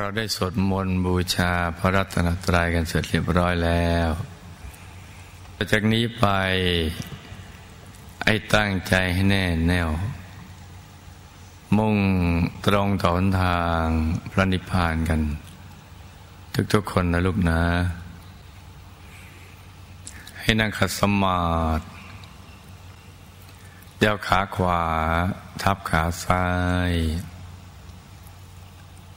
เราได้สวดมนต์บูชาพระรัตนตรัยกันเสร็จเรียบร้อยแล้วจากนี้ไปไอ้ตั้งใจให้แน่แน่วมุ่งตรงต่อหนทางพระนิพพานกัน ทุกๆคนนะลูกนะ ให้นั่งขัดสมาธิเดี่ยวขาขวา ทับขาซ้าย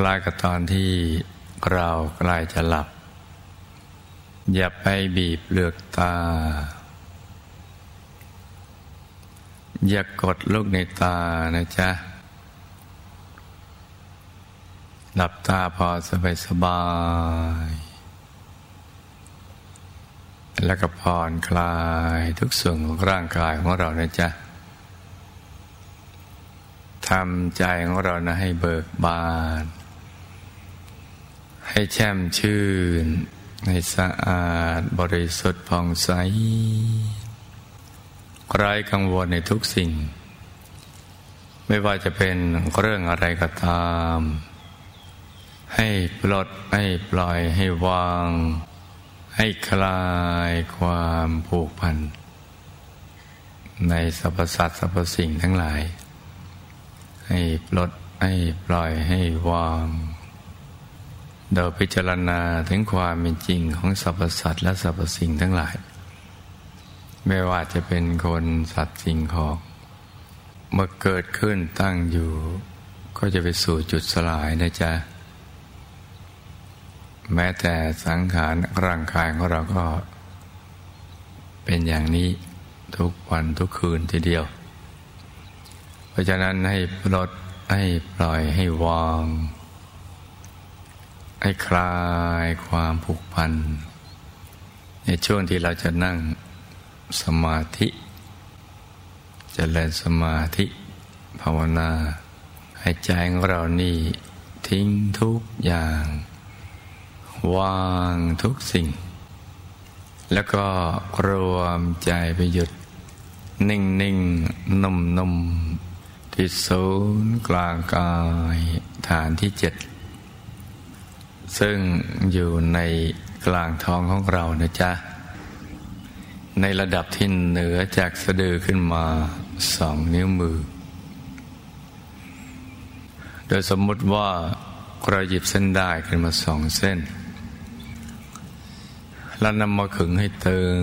คล้ายกับตอนที่เราใกล้จะหลับ อย่าไปบีบเลือกตา อย่ากดลูกในตานะจ๊ะ หลับตาพอสบายสบาย แล้วก็ผ่อนคลายทุกส่วนของร่างกายของเรานะจ๊ะทำใจของเรานะให้เบิกบาน ให้แช่มชื่น ให้สะอาดบริสุทธิ์ผ่องใสไร้กังวลในทุกสิ่ง ไม่ว่าจะเป็นเรื่องอะไรก็ตาม ให้ปลดให้ปล่อยให้วาง ให้คลายความผูกพัน ในสรรพสัตว์สรรพสิ่งทั้งหลาย ให้ปลดให้ปล่อยให้วาง เราพิจารณาถึงความเป็นจริงของสรรพสัตว์และสรรพสิ่งทั้งหลาย ไม่ว่าจะเป็นคนสัตว์สิ่งของเมื่อเกิดขึ้นตั้งอยู่ ก็จะไปสู่จุดสลายนะจ๊ะ แม้แต่สังขารร่างกายของเราก็ เป็นอย่างนี้ทุกวันทุกคืนทีเดียว เพราะฉะนั้นให้ปลดให้ปล่อยให้วาง ให้คลายความผูกพัน ในช่วงที่เราจะนั่งสมาธิจเจริญสมาธิภาวนาให้ใจของเรานี่ทิ้งทุกอย่าง วางทุกสิ่ง แล้วก็รวมใจไปหยุด นิ่งนิ่งนุ่มนุ่มที่ศูนย์กลางกายฐานที่เจ็ด ซึ่งอยู่ในกลางท้องของเรานะจ๊ะ ในระดับที่เหนือจากสะดือขึ้นมาสองนิ้วมือ โดยสมมติว่าเราหยิบเส้นได้ขึ้นมาสองเส้น แล้วนำมาขึงให้ตึง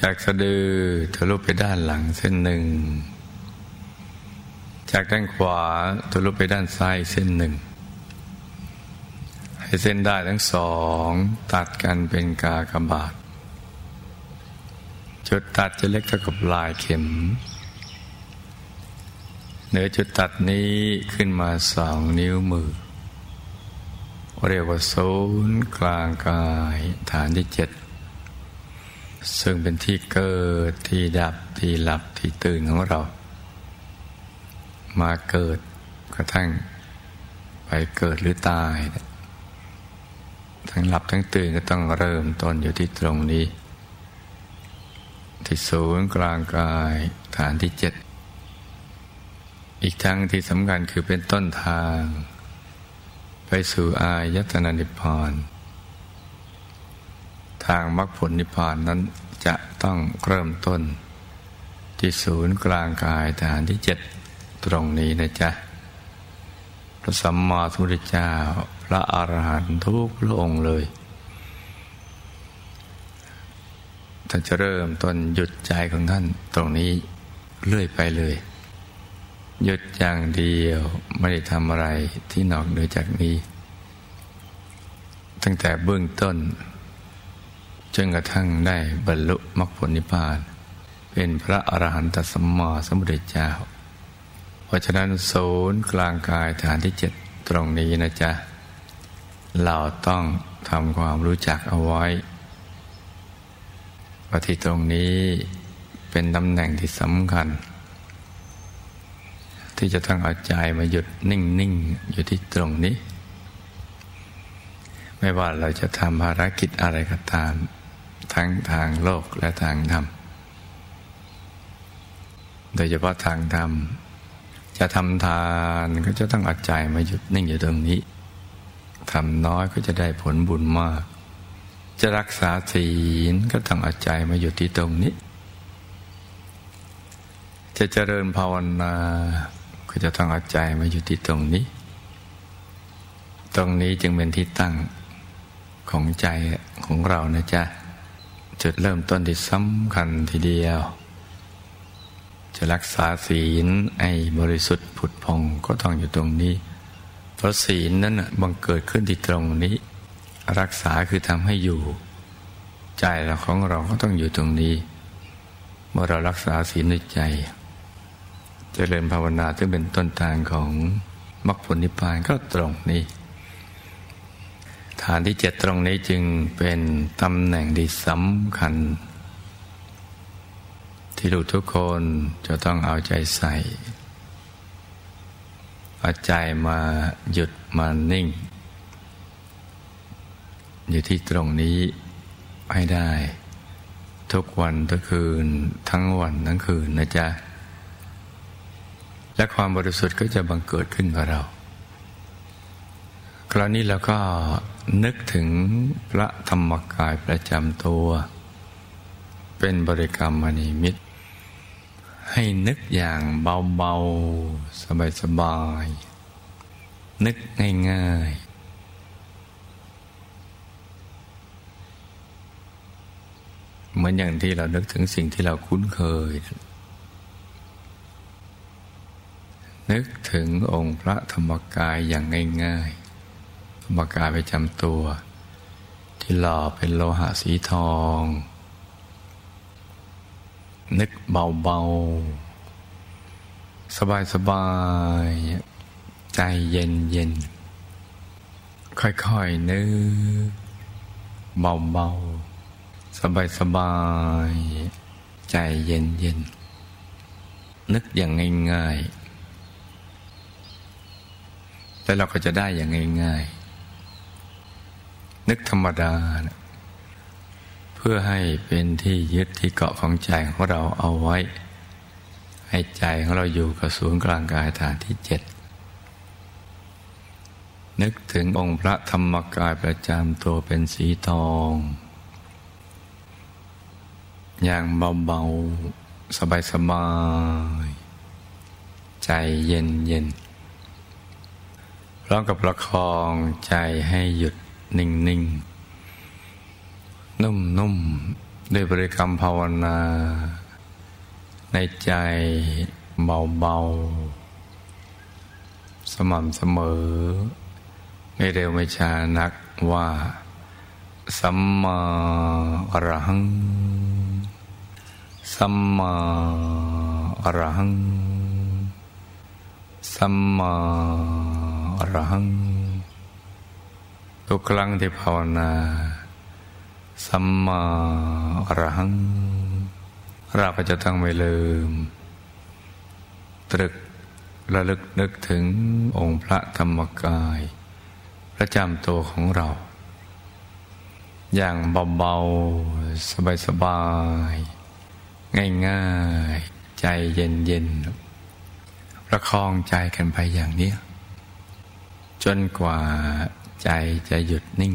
จากสะดือทะลุไปด้านหลังเส้นหนึ่ง จากด้านขวาทะลุไปด้านซ้ายเส้นหนึ่ง เส้นได้ทั้งสอง ตัดกันเป็นกากบาท จุดตัดจะเล็กเท่ากับลายเข็ม เหนือจุดตัดนี้ขึ้นมาสองนิ้วมือ เรียกว่าศูนย์กลางกายฐานที่เจ็ดซึ่งเป็นที่เกิดที่ดับที่หลับที่ตื่นของเรา มาเกิดกระทั่งไปเกิดหรือตาย ทั้งหลับทั้งตื่นก็ต้องเริ่มต้นอยู่ที่ตรงนี้ ที่ศูนย์กลางกายฐานที่เจ็ดอีกทั้งที่สำคัญคือเป็นต้นทาง ไปสู่อายตนะนิพพานทางมรรคผลนิพพานนั้นจะต้องเริ่มต้น ที่ศูนย์กลางกายฐานที่เจ็ดตรงนี้นะจ๊ะพระสัมมาสัมพุทธเจ้า ระอรหันต์ทุกพระองค์เลยท่านจะเริ่มต้นหยุดใจของท่านตรงนี้เรื่อยไปเลย หยุดอย่างเดียวไม่ได้ทำอะไรที่นอกเหนือจากนี้ ตั้งแต่เบื้องต้นจนกระทั่งได้บรรลุมรรคผลนิพพาน เป็นพระอรหันตสัมมาสัมพุทธเจ้า เพราะฉะนั้นศูนย์กลางกายฐานที่เจ็ดตรงนี้นะจ๊ะ เราต้องทำความรู้จักเอาไว้ว่าที่ตรงนี้เป็นตำแหน่งที่สำคัญ ที่จะต้องเอาใจมาหยุดนิ่ง ๆ อยู่ที่ตรงนี้ ไม่ว่าเราจะทำภารกิจอะไรก็ตาม ทั้งทางโลกและทางธรรม โดยเฉพาะทางธรรม จะทำทานก็จะต้องเอาใจมาหยุดนิ่งอยู่ตรงนี้ ทำน้อยก็จะได้ผลบุญมาก จะรักษาศีลก็ต้องเอาใจมาอยู่ที่ตรงนี้ จะเจริญภาวนาก็จะต้องเอาใจมาอยู่ที่ตรงนี้ ตรงนี้จึงเป็นที่ตั้งของใจของเรานะจ๊ะจุดเริ่มต้นที่สำคัญทีเดียว จะรักษาศีลไอ้บริสุทธิ์ผุดพองก็ต้องอยู่ตรงนี้ พราะศีลนั้นบังเกิดขึ้นที่ตรงนี้ รักษาคือทำให้อยู่ ใจเราของเราก็ต้องอยู่ตรงนี้ เมื่อเรารักษาศีลในใจจเจริญภาวนาซึ่งเป็นต้นทางของมรรคผลนิพพานก็ตรงนี้ ฐานที่เจ็ดตรงนี้จึงเป็นตำแหน่งที่สำคัญ ที่ลูกทุกคนจะต้องเอาใจใส่ เอาใจมาหยุดมานิ่ง อยู่ที่ตรงนี้ให้ได้ ทุกวันทุกคืน ทั้งวันทั้งคืนนะจ๊ะ และความบริสุทธิ์ก็จะบังเกิดขึ้นกับเรา คราวนี้เราก็นึกถึงพระธรรมกายประจำตัว เป็นบริกรรมมณีมิตร ให้นึกอย่างเบาๆ สบายๆ นึกง่าย ๆเหมือนอย่างที่เรานึกถึงสิ่งที่เราคุ้นเคย นึกถึงองค์พระธรรมกายอย่างง่ายๆ ธรรมกายไปจำตัว ที่หล่อเป็นโลหะสีทอง นึกเบาๆ สบายๆ ใจเย็นเย็นค่อยๆ นึกเบาๆ สบายๆ ใจเย็นเย็นนึกอย่างง่ายๆแล้วเราก็จะได้อย่างง่าย ๆ นึกธรรมดานะ พื่อให้เป็นที่ยึดที่เกาะของใจของเราเอาไว้ ให้ใจของเราอยู่กับศูนย์กลางกายฐานที่เจ็ดนึกถึงองค์พระธรรมกายประจำตัวเป็นสีทอง อย่างเบาๆ สบายๆ ใจเย็นเย็นพร้อมกับประคองใจให้หยุดนิ่งๆ นุ่มๆ ด้วยบริกรรมภาวนา ในใจเบาๆ สม่ำเสมอ ไม่เร็วไม่ช้านักว่า สัมมาอรหัง สัมมาอรหัง สัมมาอรหัง ทุกครั้งที่ภาวนา สัมมาอรหัง เราก็จะต้องไม่ลืม ตรึกระลึกนึกถึงองค์พระธรรมกาย ประจำตัวของเรา อย่างเบาๆ สบายๆ ง่ายๆ ใจเย็นๆ ประคองใจกันไปอย่างนี้ จนกว่าใจจะหยุดนิ่ง